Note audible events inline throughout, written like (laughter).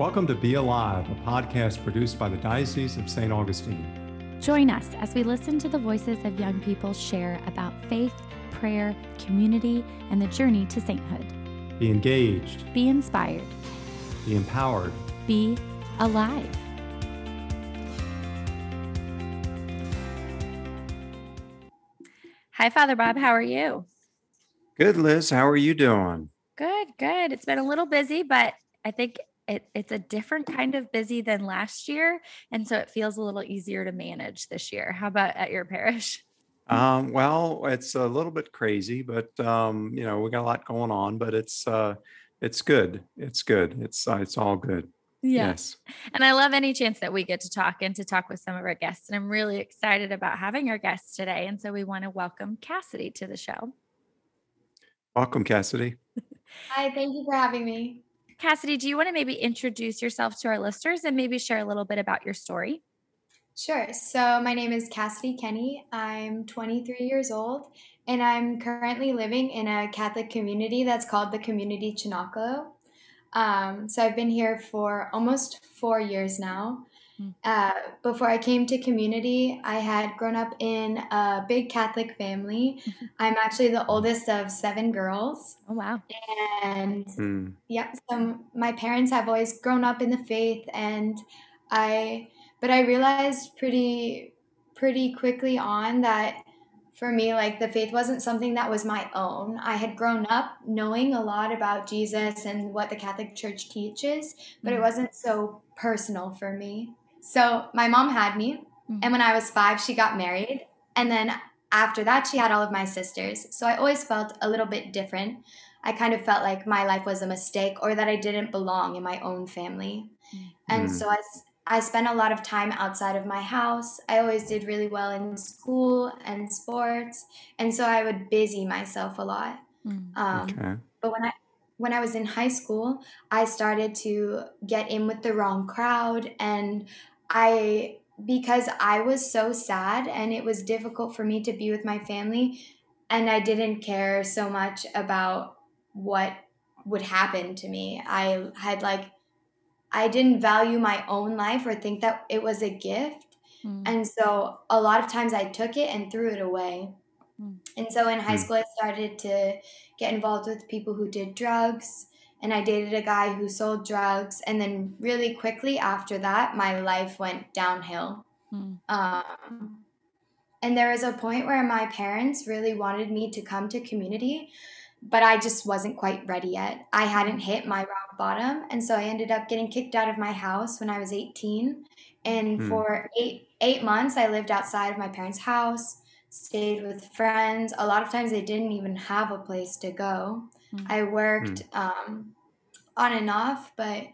Welcome to Be Alive, a podcast produced by the Diocese of St. Augustine. Join us as we listen to the voices of young people share about faith, prayer, community, and the journey to sainthood. Be engaged, Be inspired. be empowered. Be alive. Hi, Father Bob. How are you? Good, Liz. How are you doing? Good, good. It's been a little busy, but I think it, it's a different kind of busy than last year. And so it feels a little easier to manage this year. How about at your parish? Um, well, it's a little bit crazy, but um, you know, we got a lot going on, but it's uh it's good. It's good. It's uh, it's all good. Yes. And I love any chance that we get to talk and to talk with some of our guests. And I'm really excited about having our guests today. And so we want to welcome Cassidy to the show. Welcome, Cassidy. Hi, thank you for having me. Cassidy, do you want to maybe introduce yourself to our listeners and maybe share a little bit about your story? Sure. So, my name is Cassidy Kenny. I'm 23 years old, and I'm currently living in a Catholic community that's called the Community Cenacolo. Um, so, I've been here for almost four years now. Mm. Uh, before I came to community, I had grown up in a big Catholic family. Mhm. I'm actually the oldest of seven girls. Oh, wow. And Hmm. yeah so my parents have always grown up in the faith and i but i realized pretty pretty quickly on that for me like the faith wasn't something that was my own i had grown up knowing a lot about jesus and what the catholic church teaches but it Mhm. wasn't so personal for me so my mom had me Mhm. and when i was five she got married and then after that she had all of my sisters so i always felt a little bit different I kind of felt like my life was a mistake or that I didn't belong in my own family. Mm. And Mm. so I spent a lot of time outside of my house. I always did really well in school and sports. And so I would busy myself a lot. Mm. Um, Okay. but when I when I was in high school, I started to get in with the wrong crowd and I because I was so sad and it was difficult for me to be with my family and I didn't care so much about what would happen to me. I had like I didn't value my own life or think that it was a gift. Mm. And so a lot of times I took it and threw it away. Mm. And so in high Mm. school, I started to get involved with people who did drugs. And I dated a guy who sold drugs. And then, really quickly after that, my life went downhill. Mm. Um, and there was a point where my parents really wanted me to come to community, but I just wasn't quite ready yet. I hadn't hit my rock bottom. And so I ended up getting kicked out of my house when I was 18. And Hmm. for eight, eight months, I lived outside of my parents' house, stayed with friends. A lot of times, they didn't even have a place to go. Hmm. I worked um, on and off, but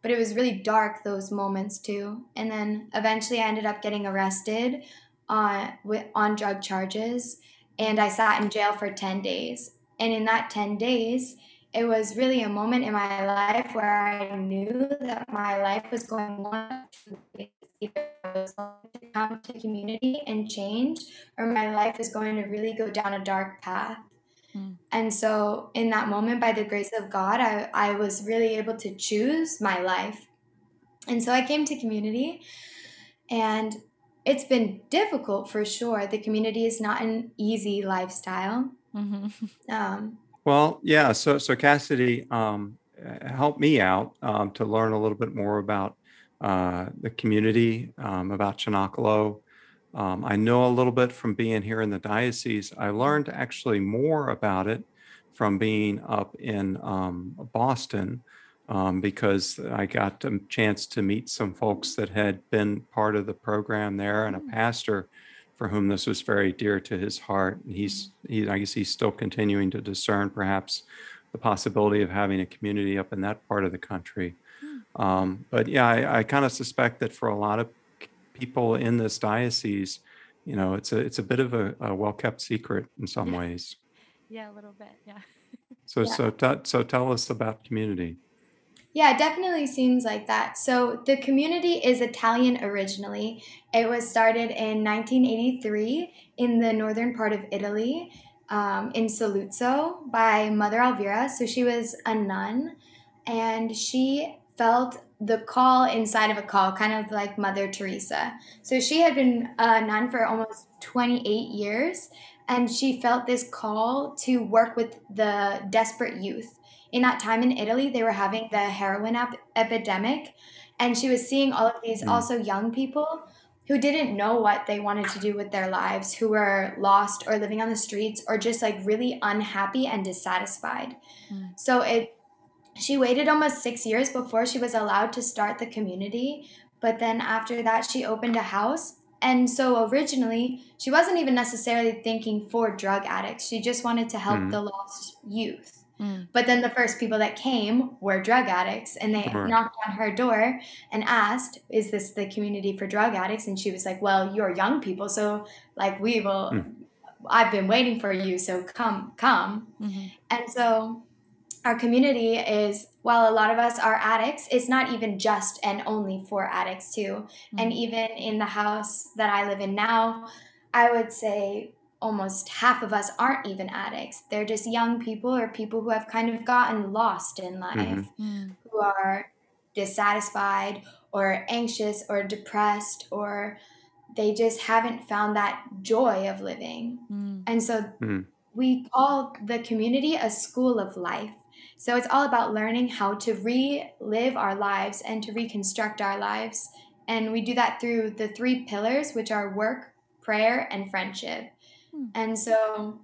but it was really dark those moments too. And then eventually, I ended up getting arrested on with on drug charges, and I sat in jail for ten days. And in that ten days, it was really a moment in my life where I knew that my life was going one of two ways. Either I was going to come to community and change, or my life is going to really go down a dark path. Mm. And so, in that moment, by the grace of God, I, I was really able to choose my life. And so, I came to community, and it's been difficult for sure. The community is not an easy lifestyle. Mhm. Um, Well, yeah. So, so Cassidy, um, uh, help me out um, to learn a little bit more about uh, the community, um, about Cenacolo. Um, I know a little bit from being here in the diocese. I learned actually more about it from being up in um, Boston um, because I got a chance to meet some folks that had been part of the program there and a Mm. pastor for whom this was very dear to his heart. And he's, he, I guess he's still continuing to discern perhaps the possibility of having a community up in that part of the country. Um, but yeah, I, I kind of suspect that for a lot of people in this diocese, you know, it's a it's a bit of a, a well kept secret in some Yeah. ways. Yeah, a little bit. Yeah. (laughs) So Yeah. so t- so tell us about community. Yeah, it definitely seems like that. So the community is Italian originally. It was started in 1983 in the northern part of Italy, um, in Saluzzo, by Mother Elvira. So she was a nun, and she felt the call inside of a call, kind of like Mother Teresa. So she had been a nun for almost 28 years, and she felt this call to work with the desperate youth. In that time in Italy, they were having the heroin ep- epidemic, and she was seeing all of these mm. also young people who didn't know what they wanted to do with their lives, who were lost or living on the streets or just like really unhappy and dissatisfied. Mm. So it she waited almost 6 years before she was allowed to start the community, but then after that she opened a house and so originally, she wasn't even necessarily thinking for drug addicts. She just wanted to help mm. the lost youth. Mm. But then the first people that came were drug addicts, and they right. knocked on her door and asked, "Is this the community for drug addicts?" And she was like, "Well, you're young people, so like we will. Mm. I've been waiting for you, so come, come." Mm-hmm. And so our community is while a lot of us are addicts it's not even just and only for addicts too mm-hmm. and even in the house that i live in now i would say almost half of us aren't even addicts they're just young people or people who have kind of gotten lost in life mm-hmm. Mm. who are dissatisfied or anxious or depressed or they just haven't found that joy of living mm. and so mm. we call the community a school of life so it's all about learning how to relive our lives and to reconstruct our lives. And we do that through the three pillars, which are work, prayer, and friendship. Hmm. And so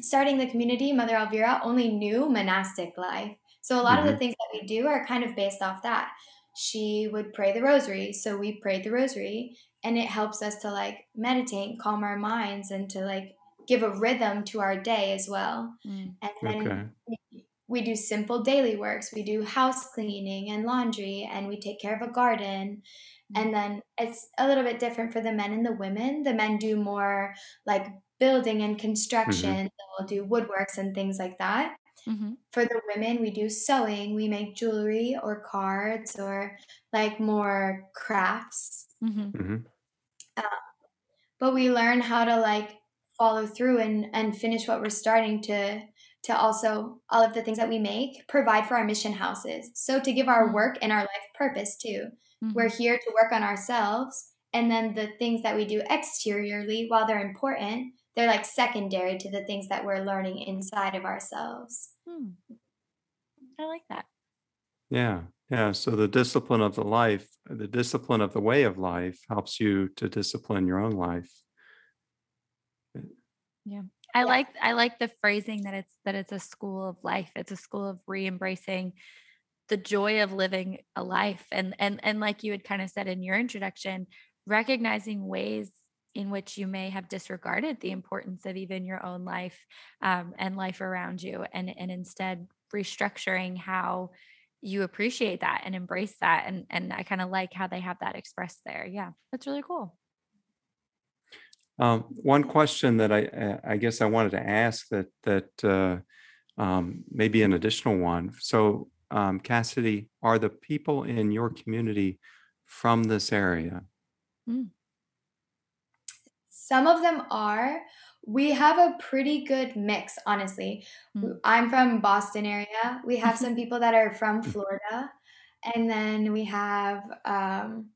starting the community, Mother Elvira only knew monastic life. So a lot mm-hmm. of the mm-hmm. things that we do are kind of based off that. She would pray the rosary. So we prayed the rosary and it helps us to like meditate, calm our minds, and to like give a rhythm to our day as well. Mm. And then okay we do simple daily works. We do house cleaning and laundry, and we take care of a garden. And mm-hmm. then it's a little bit different for the men and the women. The men do more like building and construction, mm-hmm. they'll do woodworks and things like that. Mm-hmm. For the women, we do sewing, we make jewelry or cards or like more crafts. Mm-hmm. mm-hmm. Uh, but we learn how to like follow through and, and finish what we're starting to to also all of the things that we make provide for our mission houses. So to give our mm-hmm. work and our life purpose too. Mm-hmm. We're here to work on ourselves and then the things that we do exteriorly while they're important, they're like secondary to the things that we're learning inside of ourselves. Hmm. I like that. Yeah. Yeah. So the discipline of the life, the discipline of the way of life helps you to discipline your own life. Yeah. I yeah. like I like the phrasing that it's that it's a school of life. It's a school of re-embracing the joy of living a life and and and like you had kind of said in your introduction, recognizing ways in which you may have disregarded the importance of even your own life um, and life around you and and instead restructuring how you appreciate that and embrace that and and I kind of like how they have that expressed there. Yeah, that's really cool. Um, one question that I, uh, I guess I wanted to ask that that uh, um, maybe an additional one. So, um, Cassidy, are the people in your community from this area? Mm. Some of them are. We have a pretty good mix, honestly. Mm. I'm from Boston area. We have (laughs) some people that are from Florida, and then we have um,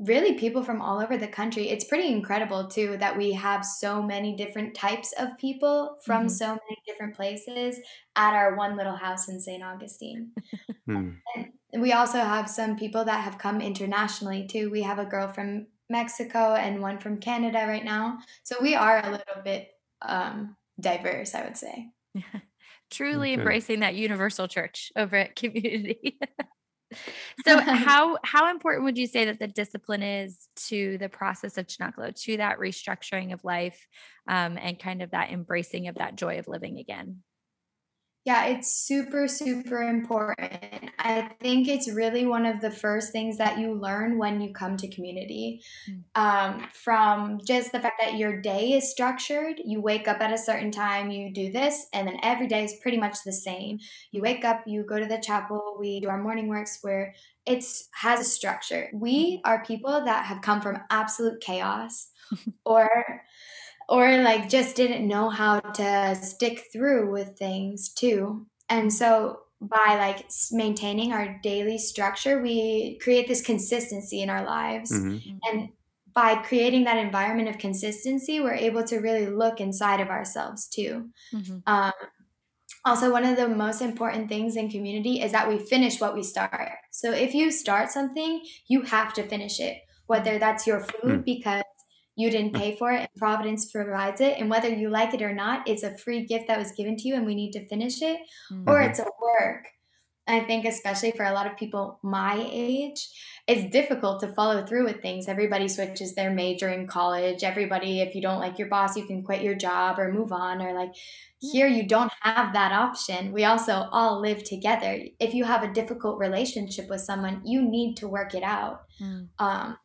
really people from all over the country. It's pretty incredible too that we have so many different types of people from mm-hmm. so many different places at our one little house in St. Augustine. hmm. And we also have some people that have come internationally too. We have a girl from Mexico and one from Canada right now. So we are a little bit um, diverse, I would say. (laughs) Truly okay. embracing that universal church over at (laughs) community. So (laughs) how how important would you say that the discipline is to the process of Cenacolo, to that restructuring of life um, and kind of that embracing of that joy of living again? Yeah, it's super, super important. I think it's really one of the first things that you learn when you come to community. Mm. Um, from just the fact that your day is structured, you wake up at a certain time, you do this, and then every day is pretty much the same. You wake up, you go to the chapel, we do our morning works where it's has a structure. We mm-hmm. are people that have come from absolute chaos (laughs) or or like just didn't know how to stick through with things too. And so by like maintaining our daily structure, we create this consistency in our lives. Mm-hmm. And by creating that environment of consistency, we're able to really look inside of ourselves too. Mm-hmm. Um, also, one of the most important things in community is that we finish what we start. So if you start something, you have to finish it, whether that's your food mm. because you didn't pay for it and Providence provides it, and whether you like it or not, it's a free gift that was given to you and we need to finish it, mm-hmm. or it's a work. I think, especially for a lot of people my age, it's difficult to follow through with things. Everybody switches their major in college. Everybody, if you don't like your boss, you can quit your job or move on, or like here, you don't have that option. We also all live together. If you have a difficult relationship with someone, you need to work it out. Mm. Um,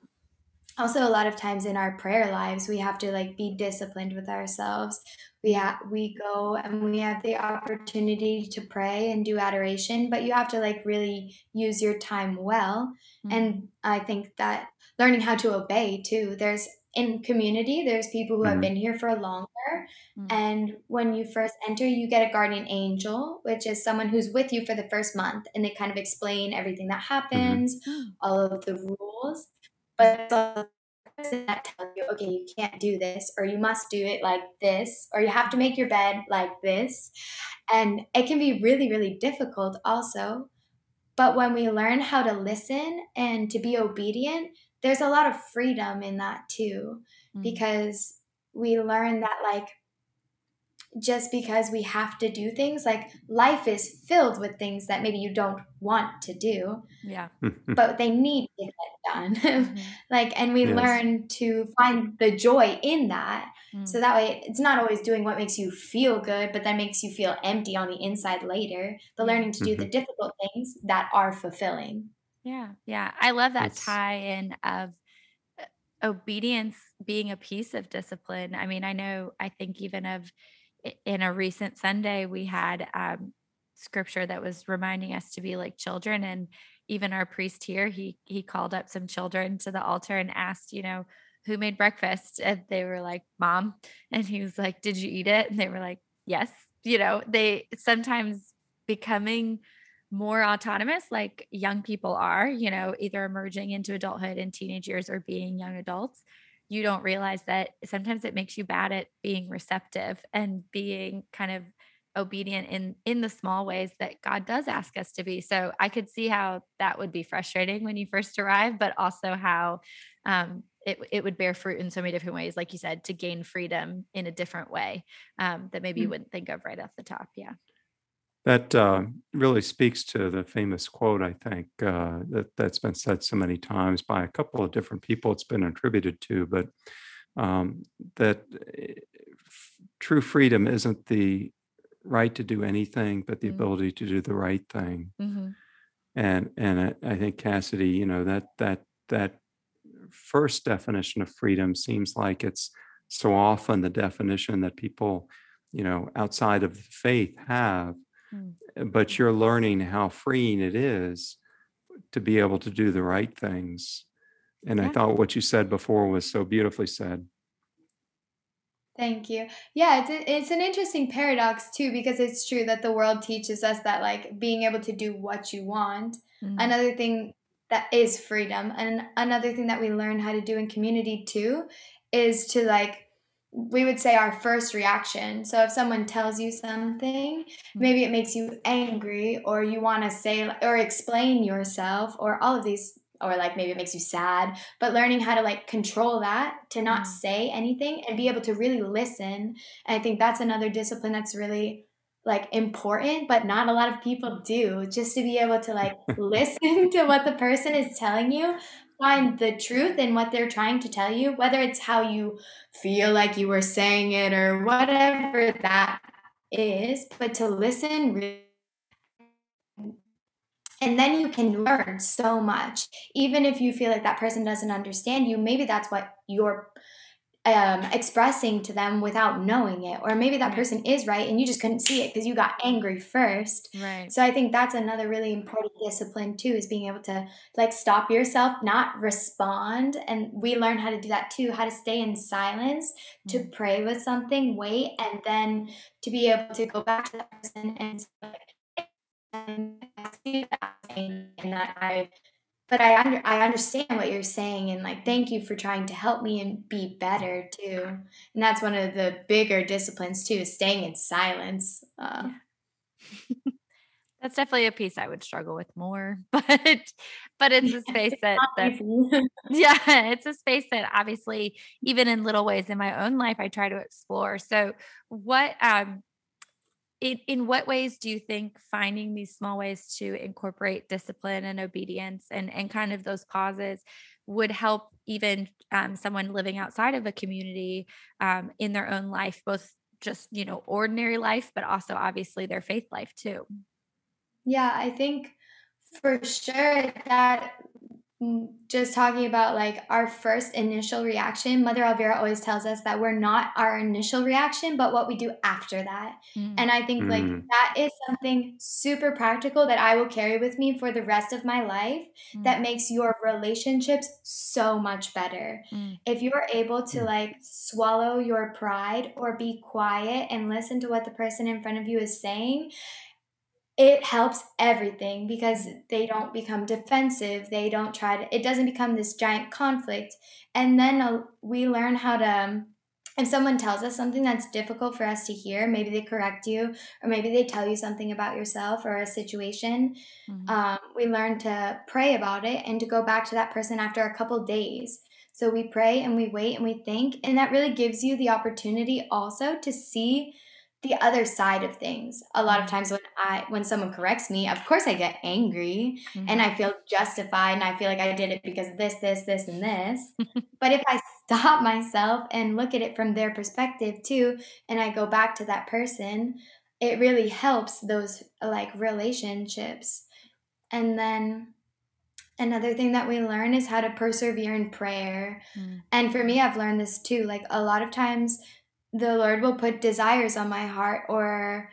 also, a lot of times in our prayer lives, we have to like be disciplined with ourselves. We have we go and we have the opportunity to pray and do adoration, but you have to like really use your time well. Mm. And I think that learning how to obey too. There's in community, there's people who mm-hmm. have been here for longer. Mm-hmm. And when you first enter, you get a guardian angel, which is someone who's with you for the first month. And they kind of explain everything that happens, mm-hmm. (gasps) all of the rules. But that tells you, okay, you can't do this, or you must do it like this, or you have to make your bed like this. And it can be really, really difficult also. But when we learn how to listen and to be obedient, there's a lot of freedom in that too mm-hmm. because we learn that like just because we have to do things like life is filled with things that maybe you don't want to do yeah but they need to get done mm-hmm. (laughs) like and we yes. learn to find the joy in that mm. so that way it's not always doing what makes you feel good but that makes you feel empty on the inside later but learning to do mm-hmm. the difficult things that are fulfilling yeah. Yeah. I love that it's, tie in of uh, obedience being a piece of discipline. I mean, I know, I think even of in a recent Sunday, we had um, scripture that was reminding us to be like children. And even our priest here, he, he called up some children to the altar and asked, you know, who made breakfast? And they were like, mom. And he was like, did you eat it? And they were like, yes. You know, they sometimes becoming more autonomous like young people are you know either emerging into adulthood in teenage years or being young adults you don't realize that sometimes it makes you bad at being receptive and being kind of obedient in in the small ways that God does ask us to be. So I could see how that would be frustrating when you first arrive, but also how um, it it would bear fruit in so many different ways, like you said, to gain freedom in a different way um, that maybe you wouldn't think of right off the top. Yeah. That uh, really speaks to the famous quote, I think, uh, that, that's been said so many times by a couple of different people it's been attributed to, but um, that eh, f- true freedom isn't the right to do anything, but the mm-hmm. ability to do the right thing. Mm-hmm. And and I, I think Cassidy, you know, that that that first definition of freedom seems like it's so often the definition that people, you know, outside of faith have Mm. but you're learning how freeing it is to be able to do the right things. And yeah. I thought what you said before was so beautifully said. Thank you. Yeah, it's a, it's an interesting paradox too because it's true that the world teaches us that like being able to do what you want. Mm-hmm. Another thing that is freedom and another thing that we learn how to do in community too is to like we would say our first reaction. So if someone tells you something, maybe it makes you angry or you want to say or explain yourself or all of these or like maybe it makes you sad, but learning how to like control that to not mm. say anything and be able to really listen. And I think that's another discipline that's really like important, but not a lot of people do. Just to be able to like (laughs) listen to what the person is telling you, find the truth in what they're trying to tell you, whether it's how you feel like you were saying it or whatever that is, but to listen and then you can learn so much. Even if you feel like that person doesn't understand you, maybe that's what you're um, expressing to them without knowing it. Or maybe that person is right and you just couldn't see it because you got angry first. Right. So I think that's another really important discipline too, is being able to like stop yourself, not respond. And we learn how to do that too, how to stay in silence, mm-hmm. to pray with something, wait, and then to be able to go back to that person and and see that and that I but I under, I understand what you're saying and like thank you for trying to help me and be better too. And that's one of the bigger disciplines too, is staying in silence. Uh, (laughs) That's definitely a piece I would struggle with more, (laughs) but but it's a space (laughs) that that yeah, it's a space that obviously even in little ways in my own life I try to explore. So what um in, in what ways do you think finding these small ways to incorporate discipline and obedience and, and kind of those pauses would help even um, someone living outside of a community um, in their own life, both just, you know, ordinary life, but also obviously their faith life too? Yeah, I think for sure that just talking about like our first initial reaction, Mother Elvira always tells us that we're not our initial reaction, but what we do after that. Mm. And I think like mm. that is something super practical that I will carry with me for the rest of my life mm. that makes your relationships so much better. Mm. If you're able to mm. like swallow your pride or be quiet and listen to what the person in front of you is saying, it helps everything because they don't become defensive. They don't try to it doesn't become this giant conflict. And then uh, we learn how to um, if someone tells us something that's difficult for us to hear maybe they correct you or maybe they tell you something about yourself or a situation mm-hmm. um, we learn to pray about it and to go back to that person after a couple days. So we pray and we wait and we think and that really gives you the opportunity also to see the other side of things a lot of mm-hmm. times when i when someone corrects me of course i get angry mm-hmm. and i feel justified and i feel like i did it because of this this this and this (laughs) but if i stop myself and look at it from their perspective too and i go back to that person it really helps those like relationships and then another thing that we learn is how to persevere in prayer mm. and for me i've learned this too like a lot of times the Lord will put desires on my heart or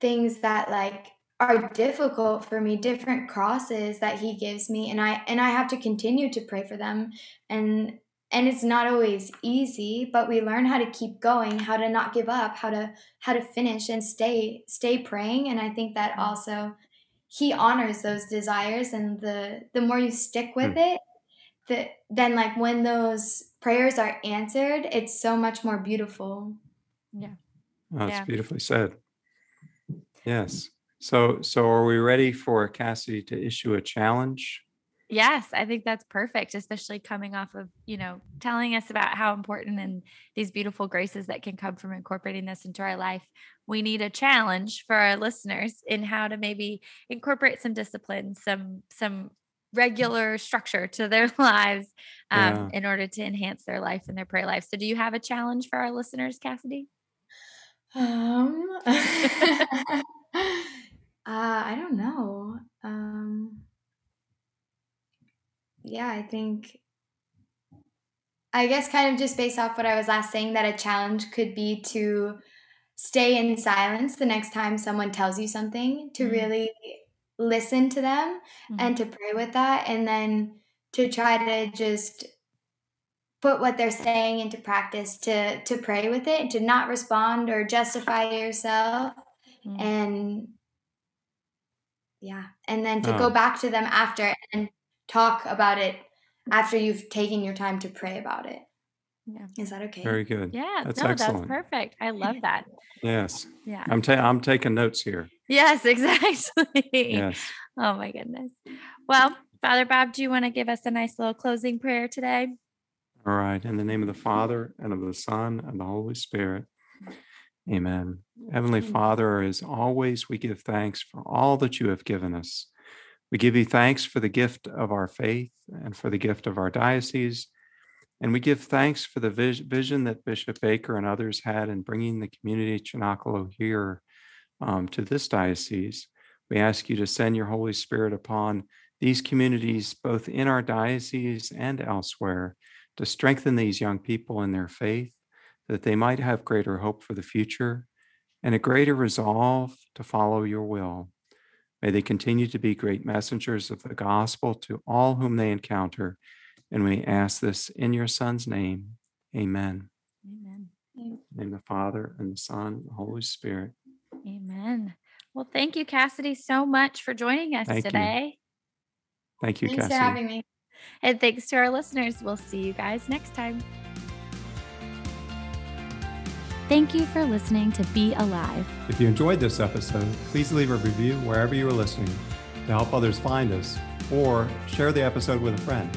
things that like are difficult for me different crosses that he gives me and i and i have to continue to pray for them and and it's not always easy but we learn how to keep going how to not give up how to how to finish and stay stay praying and i think that mm. also he honors those desires and the the more you stick with mm. it the then like when those prayers are answered, it's so much more beautiful. Yeah. Oh, that's yeah. beautifully said. Yes. So so are we ready for Cassidy to issue a challenge? Yes, I think that's perfect, especially coming off of, you know, telling us about how important and these beautiful graces that can come from incorporating this into our life. We need a challenge for our listeners in how to maybe incorporate some discipline, some some regular structure to their (laughs) lives um, yeah. in order to enhance their life and their prayer life. So, do you have a challenge for our listeners, Cassidy? Um, (laughs) (laughs) uh, I don't know. Um, yeah, I think, I guess, kind of just based off what I was last saying, that a challenge could be to stay in silence the next time someone tells you something, to mm-hmm. really listen to them mm-hmm. and to pray with that and then to try to just put what they're saying into practice to to pray with it to not respond or justify yourself mm-hmm. and yeah and then to oh. go back to them after and talk about it after you've taken your time to pray about it yeah is that okay very good yeah that's no excellent. that's perfect i love that yes yeah i'm ta- i'm taking notes here Yes, (laughs) exactly. Yes. Oh my goodness. Well, Father Bob, do you want to give us a nice little closing prayer today? All right. In the name of the Father and of the Son and the Holy Spirit. Amen. Heavenly Father, as always, we give thanks for all that you have given us. We give you thanks for the gift of our faith and for the gift of our diocese. And we give thanks for the vision that Bishop Baker and others had in bringing the community Cenacolo here um, to this diocese. We ask you to send your Holy Spirit upon these communities, both in our diocese and elsewhere, to strengthen these young people in their faith, that they might have greater hope for the future and a greater resolve to follow your will. May they continue to be great messengers of the gospel to all whom they encounter. And we ask this in your Son's name. Amen. Amen. In the Father and the Son and the Holy Spirit. Amen. Well, thank you, Cassidy, so much for joining us Thank you. today. Thank you, Thanks Cassidy. for having me. And thanks to our listeners. We'll see you guys next time. Thank you for listening to Be Alive. If you enjoyed this episode, please leave a review wherever you are listening to help others find us or share the episode with a friend.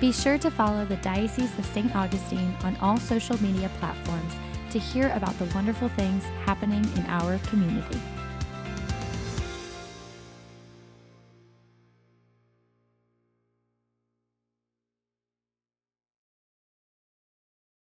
Be sure to follow the Diocese of St. Augustine on all social media platforms to hear about the wonderful things happening in our community.